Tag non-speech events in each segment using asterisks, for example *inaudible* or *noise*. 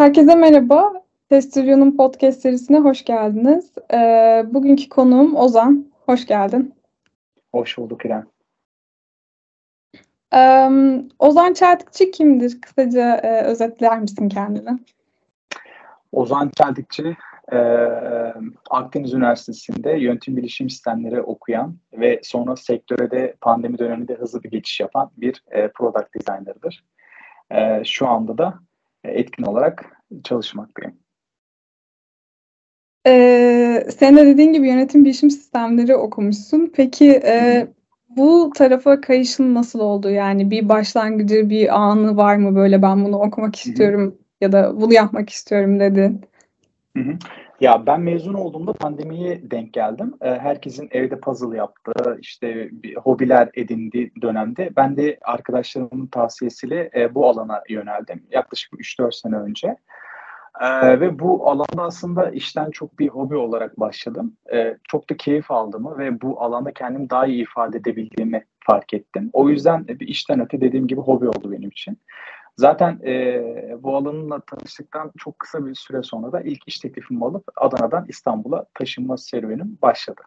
Herkese merhaba. Testuryon'un podcast serisine hoş geldiniz. Ee, bugünkü konuğum Ozan. Hoş geldin. Hoş bulduk İrem. Ee, Ozan Çeltikçi kimdir? Kısaca e, özetler misin kendini? Ozan Çeltikçi e, Akdeniz Üniversitesi'nde yönetim bilişim sistemleri okuyan ve sonra sektöre de pandemi döneminde hızlı bir geçiş yapan bir e, product designer'dır. E, şu anda da etkin olarak çalışmaktayım. Ee, sen de dediğin gibi yönetim bilişim sistemleri okumuşsun. Peki e, bu tarafa kayışın nasıl oldu? Yani bir başlangıcı, bir anı var mı böyle ben bunu okumak istiyorum ya da bunu yapmak istiyorum dedin? Hı-hı. Ya ben mezun olduğumda pandemiye denk geldim. Herkesin evde puzzle yaptığı, işte bir hobiler edindiği dönemde ben de arkadaşlarımın tavsiyesiyle bu alana yöneldim. Yaklaşık 3-4 sene önce. Ee, ve bu alanda aslında işten çok bir hobi olarak başladım. Ee, çok da keyif aldığımı ve bu alanda kendimi daha iyi ifade edebildiğimi fark ettim. O yüzden bir işten öte dediğim gibi hobi oldu benim için. Zaten e, bu alanınla tanıştıktan çok kısa bir süre sonra da ilk iş teklifimi alıp Adana'dan İstanbul'a taşınma serüvenim başladı.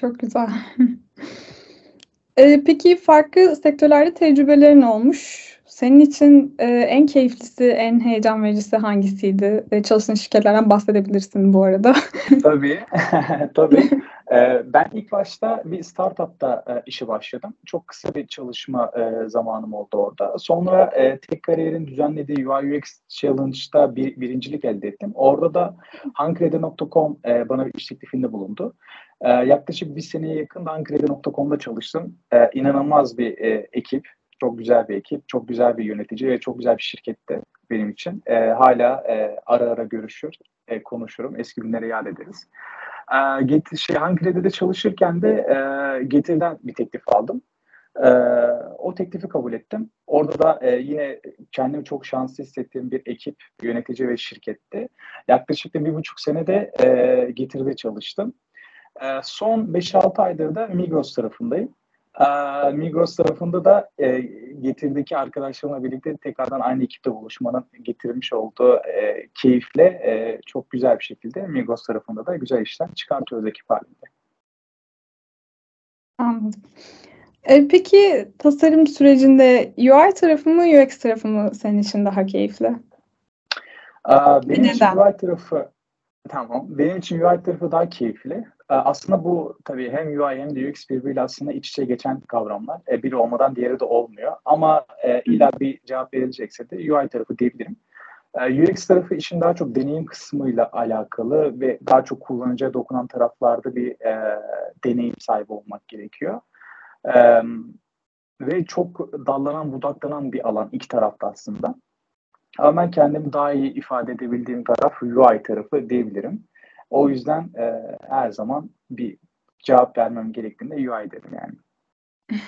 Çok güzel. *laughs* e, peki farklı sektörlerde tecrübelerin olmuş. Senin için e, en keyiflisi, en heyecan vericisi hangisiydi? E, çalıştığın şirketlerden bahsedebilirsin bu arada. tabii, *laughs* tabii. *laughs* E, ben ilk başta bir startupta e, işe başladım. Çok kısa bir çalışma e, zamanım oldu orada. Sonra e, Tek Kariyer'in düzenlediği UI UX Challenge'da bir birincilik elde ettim. Orada da hankredi.com e, bana bir iş teklifinde bulundu. Yaklaşık bir seneye yakın hankredi.com'da çalıştım. E, inanılmaz bir ekip çok güzel bir ekip, çok güzel bir yönetici ve çok güzel bir şirkette benim için. E, hala e, ara ara görüşür, e, konuşurum. Eski günleri yad ederiz. E, Get, şey, Hankredi'de çalışırken de e, Getir'den bir teklif aldım. E, o teklifi kabul ettim. Orada da e, yine kendimi çok şanslı hissettiğim bir ekip, yönetici ve şirkette. Yaklaşık bir buçuk senede e, Getir'de çalıştım. E, son 5-6 aydır da Migros tarafındayım. Migros tarafında da e, getirdeki arkadaşlarımla birlikte tekrardan aynı ekipte buluşmanın getirmiş olduğu e, keyifle e, çok güzel bir şekilde Migros tarafında da güzel işler çıkartıyoruz ekip halinde. Anladım. E, peki tasarım sürecinde UI tarafı mı UX tarafı mı senin için daha keyifli? Aa, benim Neden? için UI tarafı Tamam. Benim için UI tarafı daha keyifli. Ee, aslında bu tabii hem UI hem de UX birbiriyle aslında iç içe geçen kavramlar. E, biri olmadan diğeri de olmuyor. Ama e, illa bir cevap verilecekse de UI tarafı diyebilirim. E, UX tarafı işin daha çok deneyim kısmıyla alakalı ve daha çok kullanıcıya dokunan taraflarda bir e, deneyim sahibi olmak gerekiyor. E, ve çok dallanan budaklanan bir alan iki tarafta aslında. Ama ben kendimi daha iyi ifade edebildiğim taraf UI tarafı diyebilirim. O yüzden e, her zaman bir cevap vermem gerektiğinde UI derim yani. *laughs*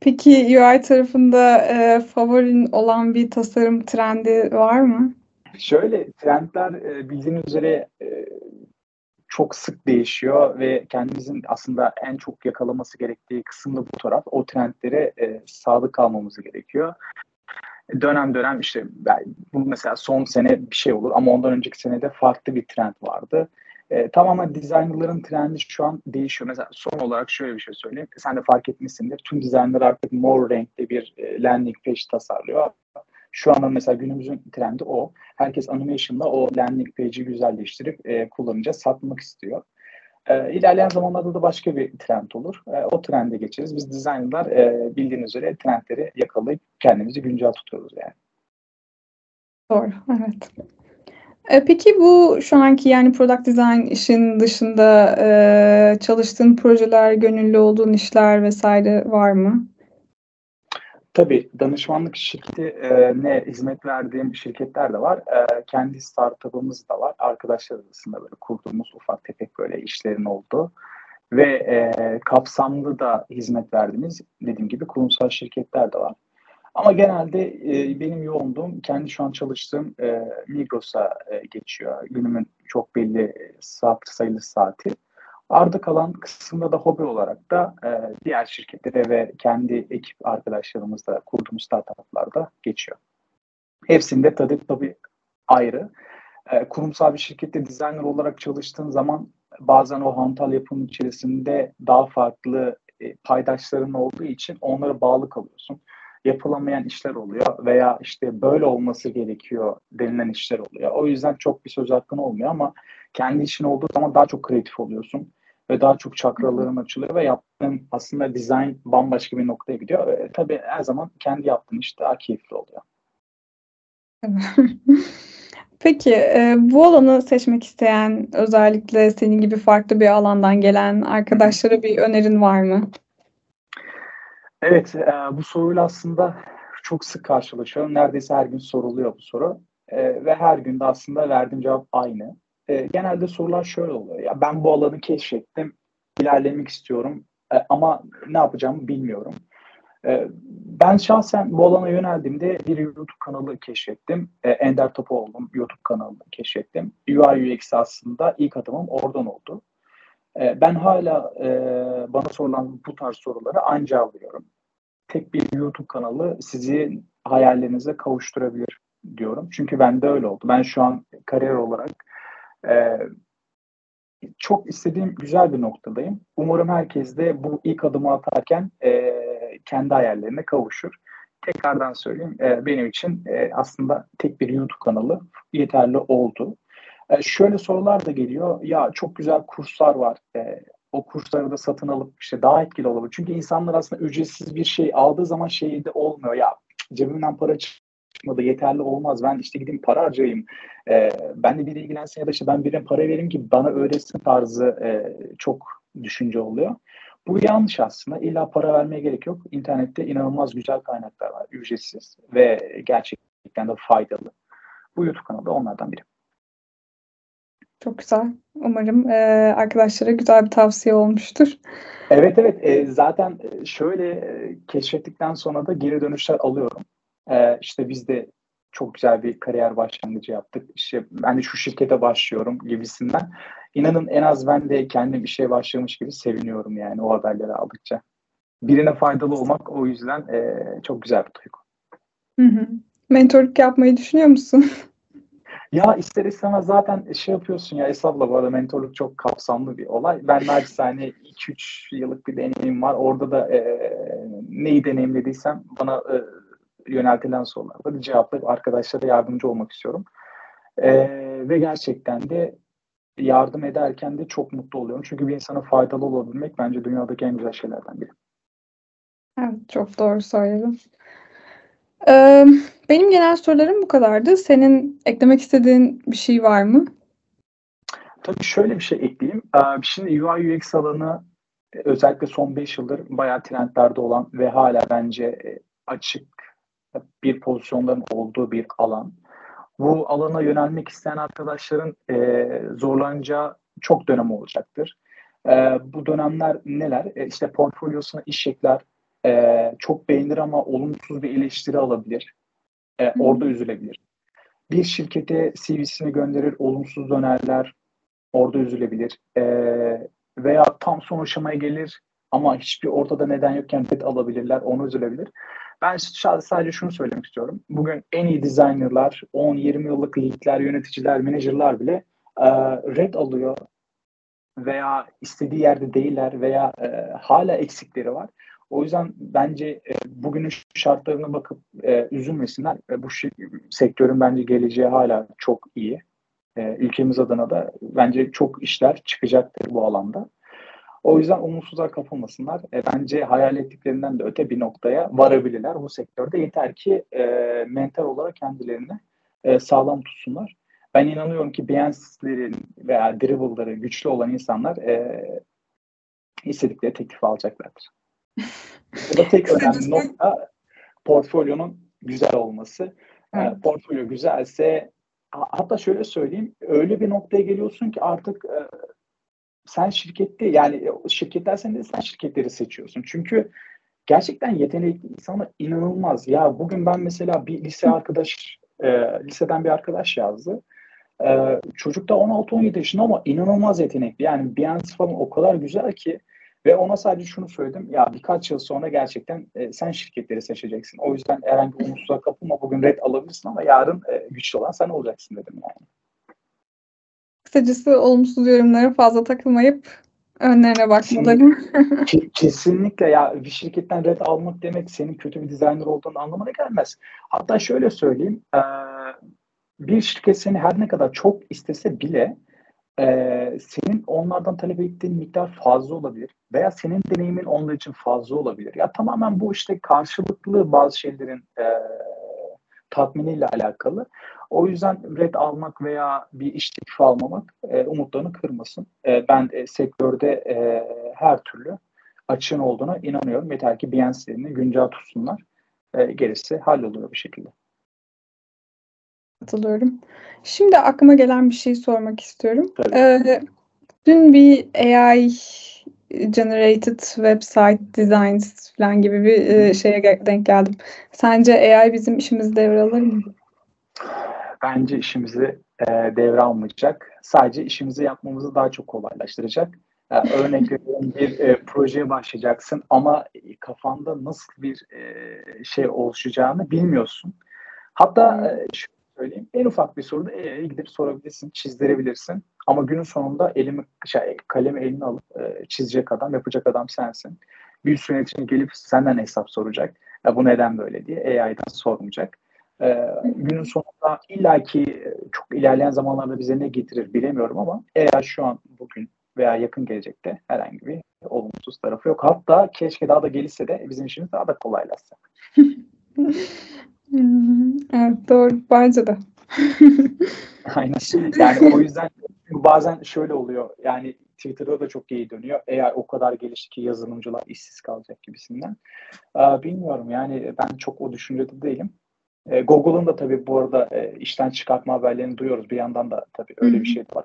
Peki UI tarafında e, favorin olan bir tasarım trendi var mı? Şöyle trendler e, bildiğiniz üzere e, çok sık değişiyor ve kendimizin aslında en çok yakalaması gerektiği kısım da bu taraf. O trendlere e, sadık kalmamız gerekiyor dönem dönem işte bu mesela son sene bir şey olur ama ondan önceki senede farklı bir trend vardı. E, tamamen designerların trendi şu an değişiyor. Mesela son olarak şöyle bir şey söyleyeyim. Sen de fark etmişsindir. Tüm designerlar artık mor renkli bir e, landing page tasarlıyor. Şu anda mesela günümüzün trendi o. Herkes animation'la o landing page'i güzelleştirip e, kullanıcıya satmak istiyor. E, ilerleyen zamanlarda da başka bir trend olur. E, o trende geçeriz. Biz designerlar e, bildiğiniz üzere trendleri yakalayıp kendimizi güncel tutuyoruz yani. Doğru, evet. E, peki bu şu anki yani product design işin dışında e, çalıştığın projeler, gönüllü olduğun işler vesaire var mı? Tabii danışmanlık şirketi e, ne hizmet verdiğim şirketler de var. E, kendi startup'ımız da var. Arkadaşlar arasında böyle kurduğumuz ufak tefek böyle işlerin olduğu ve e, kapsamlı da hizmet verdiğimiz dediğim gibi kurumsal şirketler de var. Ama genelde e, benim yoğunluğum kendi şu an çalıştığım e, Migros'a e, geçiyor. Günümün çok belli saat sayılı saati. Arda kalan kısımda da hobi olarak da e, diğer şirketlere ve kendi ekip arkadaşlarımızla kurduğumuz startuplarda geçiyor. Hepsinde tabii tabii ayrı. E, kurumsal bir şirkette designer olarak çalıştığın zaman bazen o hantal yapının içerisinde daha farklı e, paydaşların olduğu için onlara bağlı kalıyorsun. Yapılamayan işler oluyor veya işte böyle olması gerekiyor denilen işler oluyor. O yüzden çok bir söz hakkın olmuyor ama kendi işin olduğu zaman daha çok kreatif oluyorsun ve daha çok çakraların açılıyor ve yaptığın aslında dizayn bambaşka bir noktaya gidiyor. E, tabii her zaman kendi yaptığın iş daha keyifli oluyor. *laughs* Peki e, bu alanı seçmek isteyen özellikle senin gibi farklı bir alandan gelen arkadaşlara bir önerin var mı? Evet, e, bu soruyla aslında çok sık karşılaşıyorum. Neredeyse her gün soruluyor bu soru. E, ve her gün de aslında verdiğim cevap aynı. E, genelde sorular şöyle oluyor. Ya ben bu alanı keşfettim, ilerlemek istiyorum e, ama ne yapacağımı bilmiyorum. E, ben şahsen bu alana yöneldiğimde bir YouTube kanalı keşfettim. E, Ender Topoğlu'nun YouTube kanalını keşfettim. UI UX aslında ilk adımım oradan oldu. E, ben hala e, bana sorulan bu tarz soruları anca alıyorum. Tek bir YouTube kanalı sizi hayallerinize kavuşturabilir diyorum. Çünkü ben de öyle oldu. Ben şu an kariyer olarak e, çok istediğim güzel bir noktadayım. Umarım herkes de bu ilk adımı atarken e, kendi hayallerine kavuşur. Tekrardan söyleyeyim e, benim için e, aslında tek bir YouTube kanalı yeterli oldu. E, şöyle sorular da geliyor. Ya çok güzel kurslar var. E, o kursları da satın alıp işte daha etkili olabilir. Çünkü insanlar aslında ücretsiz bir şey aldığı zaman şey de olmuyor. Ya cebimden para çıkmadı yeterli olmaz. Ben işte gideyim para harcayayım. E, ben de biri ilgilensin ya da işte ben birine para vereyim ki bana öğretsin tarzı e, çok düşünce oluyor. Bu yanlış aslında. İlla para vermeye gerek yok. İnternette inanılmaz güzel kaynaklar var. Ücretsiz ve gerçekten de faydalı. Bu YouTube kanalı da onlardan biri. Çok güzel. Umarım e, arkadaşlara güzel bir tavsiye olmuştur. Evet evet. E, zaten şöyle e, keşfettikten sonra da geri dönüşler alıyorum. E, işte biz de çok güzel bir kariyer başlangıcı yaptık. İşte ben de şu şirkete başlıyorum gibisinden. İnanın en az ben de kendim işe başlamış gibi seviniyorum yani o haberleri aldıkça. Birine faydalı olmak o yüzden e, çok güzel bir duygu. Hı hı. Mentorluk yapmayı düşünüyor musun? *laughs* Ya ister istemez zaten şey yapıyorsun ya Esab'la bu arada mentorluk çok kapsamlı bir olay. Ben naçizane 2-3 yıllık bir deneyim var. Orada da e, neyi deneyimlediysem bana e, yöneltilen sorularda cevaplayıp arkadaşlara yardımcı olmak istiyorum. E, ve gerçekten de yardım ederken de çok mutlu oluyorum. Çünkü bir insana faydalı olabilmek bence dünyadaki en güzel şeylerden biri. Evet, çok doğru söyledin. Ee, benim genel sorularım bu kadardı. Senin eklemek istediğin bir şey var mı? Tabii şöyle bir şey ekleyeyim. Şimdi UI UX alanı özellikle son 5 yıldır bayağı trendlerde olan ve hala bence açık bir pozisyonların olduğu bir alan. Bu alana yönelmek isteyen arkadaşların e, zorlanacağı çok dönem olacaktır. E, bu dönemler neler? E, işte portfolyosuna iş ekler, e, çok beğenir ama olumsuz bir eleştiri alabilir. E, orada üzülebilir. Bir şirkete CV'sini gönderir, olumsuz dönerler, orada üzülebilir. E, veya tam son aşamaya gelir ama hiçbir ortada neden yokken red alabilirler, onu üzülebilir. Ben sadece şunu söylemek istiyorum. Bugün en iyi designerlar, 10-20 yıllık leadler, yöneticiler, menajerler bile e, red alıyor veya istediği yerde değiller veya e, hala eksikleri var. O yüzden bence e, bugünün şartlarına bakıp e, üzülmesinler. E, bu sektörün bence geleceği hala çok iyi. E, ülkemiz adına da bence çok işler çıkacaktır bu alanda. O yüzden umutsuzlar kapılmasınlar. E, bence hayal ettiklerinden de öte bir noktaya varabilirler bu sektörde. Yeter ki e, mental olarak kendilerini e, sağlam tutsunlar. Ben inanıyorum ki Beyoncé'lerin veya Dribble'ları güçlü olan insanlar e, istedikleri teklifi alacaklardır. *laughs* Bu da tek önemli nokta portfolyonun güzel olması. E, evet. E, portfolyo güzelse hatta şöyle söyleyeyim öyle bir noktaya geliyorsun ki artık e, sen şirkette yani şirketler sen de sen şirketleri seçiyorsun. Çünkü gerçekten yetenekli insanlar inanılmaz. Ya bugün ben mesela bir lise arkadaş e, liseden bir arkadaş yazdı. Ee, çocuk da 16-17 yaşında ama inanılmaz yetenekli. Yani Beyoncé falan o kadar güzel ki ve ona sadece şunu söyledim. Ya birkaç yıl sonra gerçekten e, sen şirketleri seçeceksin. O yüzden herhangi bir umutsuzluğa kapılma. Bugün red alabilirsin ama yarın e, güçlü olan sen olacaksın dedim yani. Kısacası olumsuz yorumlara fazla takılmayıp önlerine bakmaları. *laughs* Kesinlikle ya bir şirketten red almak demek senin kötü bir designer olduğunu anlamına gelmez. Hatta şöyle söyleyeyim. Bir şirket seni her ne kadar çok istese bile senin onlardan talep ettiğin miktar fazla olabilir veya senin deneyimin onlar için fazla olabilir. Ya tamamen bu işte karşılıklı bazı şeylerin tatminiyle alakalı. O yüzden red almak veya bir iş teklifi almamak e, umutlarını kırmasın. E, ben e, sektörde e, her türlü açığın olduğuna inanıyorum. Yeter ki Beyoncé'lerini güncel tutsunlar. E, gerisi halloluyor bir şekilde. Katılıyorum. Şimdi aklıma gelen bir şey sormak istiyorum. Ee, dün bir AI generated website designs falan gibi bir e, şeye denk geldim. Sence AI bizim işimizi devralır mı? Bence işimizi e, devralmayacak. Sadece işimizi yapmamızı daha çok kolaylaştıracak. E, örnek veriyorum bir e, projeye başlayacaksın ama kafanda nasıl bir e, şey oluşacağını bilmiyorsun. Hatta e, şu söyleyeyim. En ufak bir soruda EA'ya gidip sorabilirsin, çizdirebilirsin. Ama günün sonunda elimi, şey, kalemi eline alıp e, çizecek adam, yapacak adam sensin. Bir üst yönetici gelip senden hesap soracak. Ya bu neden böyle diye AI'dan sormayacak. E, günün sonunda illaki e, çok ilerleyen zamanlarda bize ne getirir bilemiyorum ama AI şu an bugün veya yakın gelecekte herhangi bir olumsuz tarafı yok. Hatta keşke daha da gelirse de bizim işimiz daha da kolaylaşsa. *laughs* Evet doğru bence de. *laughs* Aynen. *laughs* Yani o yüzden bazen şöyle oluyor. Yani Twitter'da da çok iyi dönüyor. AI o kadar gelişti ki yazılımcılar işsiz kalacak gibisinden. Ee, bilmiyorum yani ben çok o düşüncede değilim. Ee, Google'ın da tabii bu arada e, işten çıkartma haberlerini duyuyoruz. Bir yandan da tabii öyle bir şey var.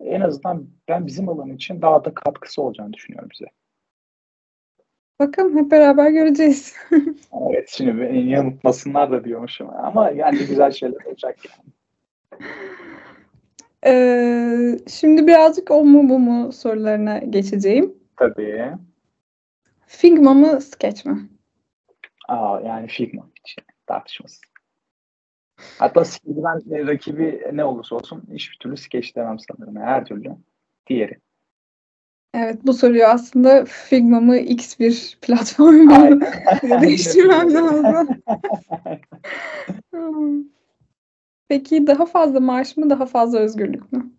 En azından ben bizim alan için daha da katkısı olacağını düşünüyorum bize. Bakalım hep beraber göreceğiz. *laughs* evet şimdi beni yanıltmasınlar da diyormuşum ama yani güzel şeyler olacak yani. Ee, şimdi birazcık o mu bu mu sorularına geçeceğim. Tabii. Figma mı Sketch mi? Aa, yani Figma hiç tartışmasız. Hatta ben rakibi ne olursa olsun hiçbir türlü Sketch demem sanırım. Her türlü diğeri. Evet bu soruyu aslında Figma mı X bir platform mu *laughs* değiştirmem *laughs* lazım. Peki daha fazla maaş mı daha fazla özgürlük mü?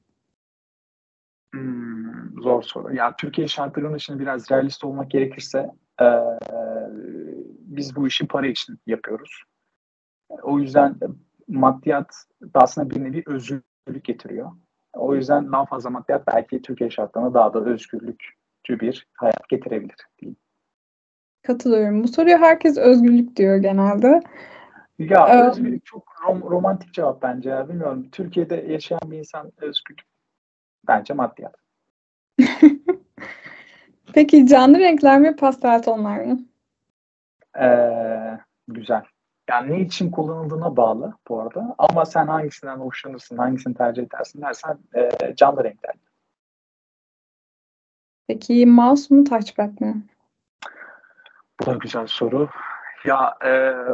Hmm, zor soru. Ya Türkiye şartlarının için biraz realist olmak gerekirse e, biz bu işi para için yapıyoruz. O yüzden maddiyat da aslında bir nevi özgürlük getiriyor. O yüzden daha fazla maddiyat belki Türkiye şartlarına daha da özgürlükçü bir hayat getirebilir diyeyim. Katılıyorum. Bu soruya herkes özgürlük diyor genelde. Ya ee, özgürlük çok rom- romantik cevap bence ya. Bilmiyorum. Türkiye'de yaşayan bir insan özgürlük bence maddiyat. *laughs* Peki canlı renkler mi pastel tonlar mı? Ee, güzel. Yani ne için kullanıldığına bağlı bu arada. Ama sen hangisinden hoşlanırsın, hangisini tercih edersin dersen e, canlı renkler. Peki mouse mu touchpad mı? Bu da güzel soru. Ya e,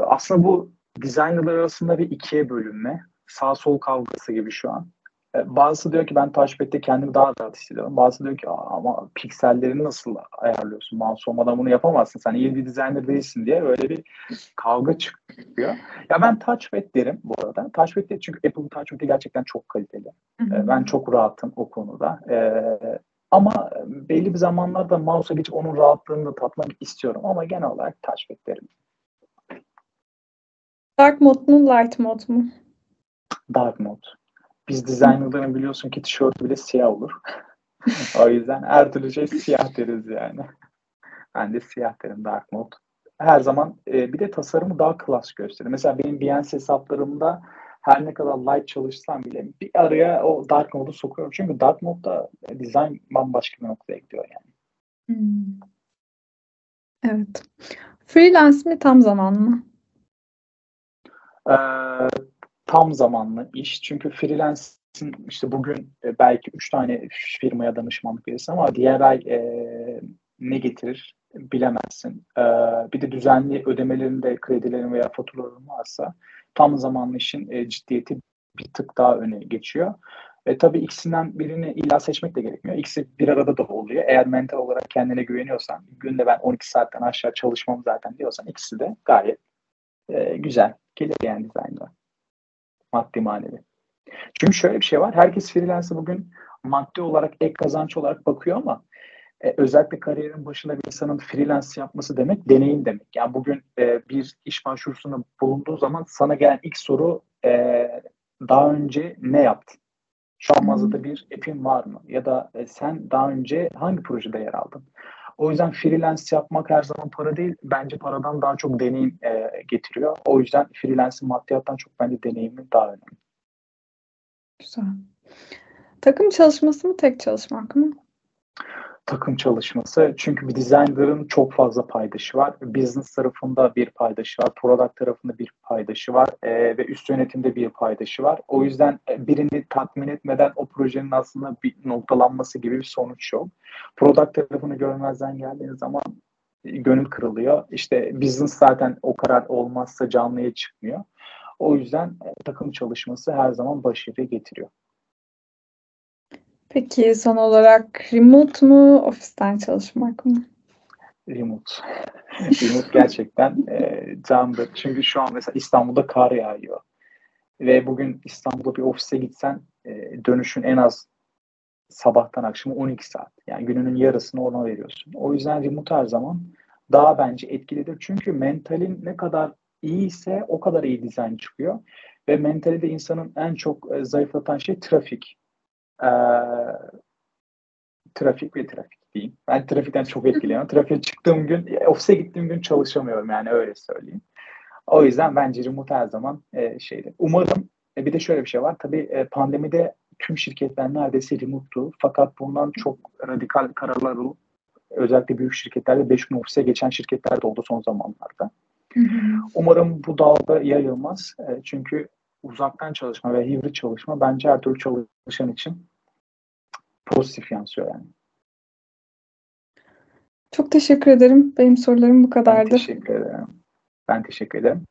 aslında bu designerlar arasında bir ikiye bölünme. Sağ sol kavgası gibi şu an. E, bazısı diyor ki ben touchpad'de kendimi daha rahat hissediyorum. Bazısı diyor ki ama piksellerini nasıl ayarlıyorsun? Mouse olmadan bunu yapamazsın. Sen iyi bir designer değilsin diye böyle bir kavga çıkıyor. Ya ben touchpad derim bu arada. Touchpad de çünkü Apple touchpad'i gerçekten çok kaliteli. Hı hı. E, ben çok rahatım o konuda. Ee, ama belli bir zamanlarda mouse'a geçip onun rahatlığını da tatmak istiyorum. Ama genel olarak touchpad derim. Dark mode mu, light mode mu? Dark mode. Biz designerların biliyorsun ki tişört bile siyah olur. o yüzden her türlü şey siyah deriz yani. Ben de siyah derim dark mode. Her zaman e, bir de tasarımı daha klas gösterir. Mesela benim Behance hesaplarımda her ne kadar light çalışsam bile bir araya o dark mode'u sokuyorum. Çünkü dark mode'da design bambaşka bir noktaya gidiyor yani. Hmm. Evet. Freelance mi tam zaman mı? Ee, tam zamanlı iş. Çünkü freelance işte bugün e, belki üç tane firmaya danışmanlık verirsin ama diğer ay e, ne getirir bilemezsin. E, bir de düzenli ödemelerinde kredilerin veya faturaların varsa tam zamanlı işin e, ciddiyeti bir tık daha öne geçiyor. E, tabii ikisinden birini illa seçmek de gerekmiyor. İkisi bir arada da oluyor. Eğer mental olarak kendine güveniyorsan, günde ben 12 saatten aşağı çalışmam zaten diyorsan ikisi de gayet e, güzel gelir yani dizaynda. Maddi manevi. Çünkü şöyle bir şey var. Herkes freelance'a bugün maddi olarak ek kazanç olarak bakıyor ama e, özellikle kariyerin başında bir insanın freelance yapması demek deneyim demek. Yani bugün e, bir iş başvurusunda bulunduğu zaman sana gelen ilk soru e, daha önce ne yaptın? Şu an mağazada bir app'in var mı? Ya da e, sen daha önce hangi projede yer aldın? O yüzden freelance yapmak her zaman para değil. Bence paradan daha çok deneyim e, getiriyor. O yüzden freelance'in maddiyattan çok bence deneyimi daha önemli. Güzel. Takım çalışması mı tek çalışmak mı? Takım çalışması. Çünkü bir designer'ın çok fazla paydaşı var. Business tarafında bir paydaşı var. Product tarafında bir paydaşı var. E, ve üst yönetimde bir paydaşı var. O yüzden e, birini tatmin etmeden o projenin aslında bir noktalanması gibi bir sonuç yok. Product tarafını görmezden geldiğiniz zaman gönül kırılıyor. İşte business zaten o karar olmazsa canlıya çıkmıyor. O yüzden e, takım çalışması her zaman başarı getiriyor. Peki son olarak remote mu, ofisten çalışmak mı? Remote. remote gerçekten e, candır. Çünkü şu an mesela İstanbul'da kar yağıyor. Ve bugün İstanbul'da bir ofise gitsen e, dönüşün en az sabahtan akşama 12 saat. Yani gününün yarısını ona veriyorsun. O yüzden remote her zaman daha bence etkilidir. Çünkü mentalin ne kadar iyiyse o kadar iyi dizayn çıkıyor. Ve mentali de insanın en çok e, zayıflatan şey trafik e, trafik ve trafik diyeyim. Ben trafikten çok etkileniyorum. Trafiğe çıktığım gün, ofise gittiğim gün çalışamıyorum yani öyle söyleyeyim. O yüzden bence remote her zaman e, şeydi. Umarım e, bir de şöyle bir şey var. Tabii e, pandemide tüm şirketler neredeyse remote'tu. Fakat bundan çok radikal kararlar olup özellikle büyük şirketlerde 5 gün ofise geçen şirketler de oldu son zamanlarda. Umarım bu dalga yayılmaz. E, çünkü uzaktan çalışma ve hibrit çalışma bence her türlü çalışan için pozitif yansıyor yani. Çok teşekkür ederim. Benim sorularım bu kadardı. Ben teşekkür ederim. Ben teşekkür ederim.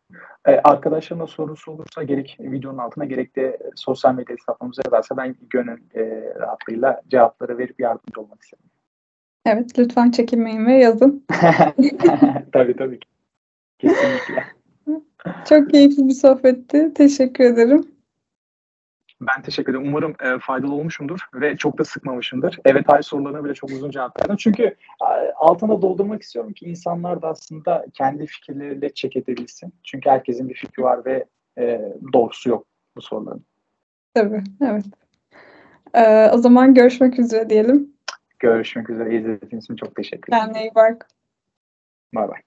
Ee, arkadaşlarına sorusu olursa gerek videonun altına gerek de sosyal medya hesaplarımıza yazarsa ben gönül e, rahatlığıyla cevapları verip yardımcı olmak isterim. Evet lütfen çekinmeyin ve yazın. *laughs* tabii tabii. Kesinlikle. Çok keyifli bir sohbetti. Teşekkür ederim. Ben teşekkür ederim. Umarım e, faydalı olmuşumdur ve çok da sıkmamışımdır. Evet hayır sorularına bile çok uzun cevap verdim. Çünkü e, altına doldurmak istiyorum ki insanlar da aslında kendi fikirleriyle çek edebilsin. Çünkü herkesin bir fikri var ve e, doğrusu yok bu soruların. Tabii, evet. Ee, o zaman görüşmek üzere diyelim. Görüşmek üzere. İzlediğiniz için çok teşekkür ederim. Kendine iyi bak. Bay bay.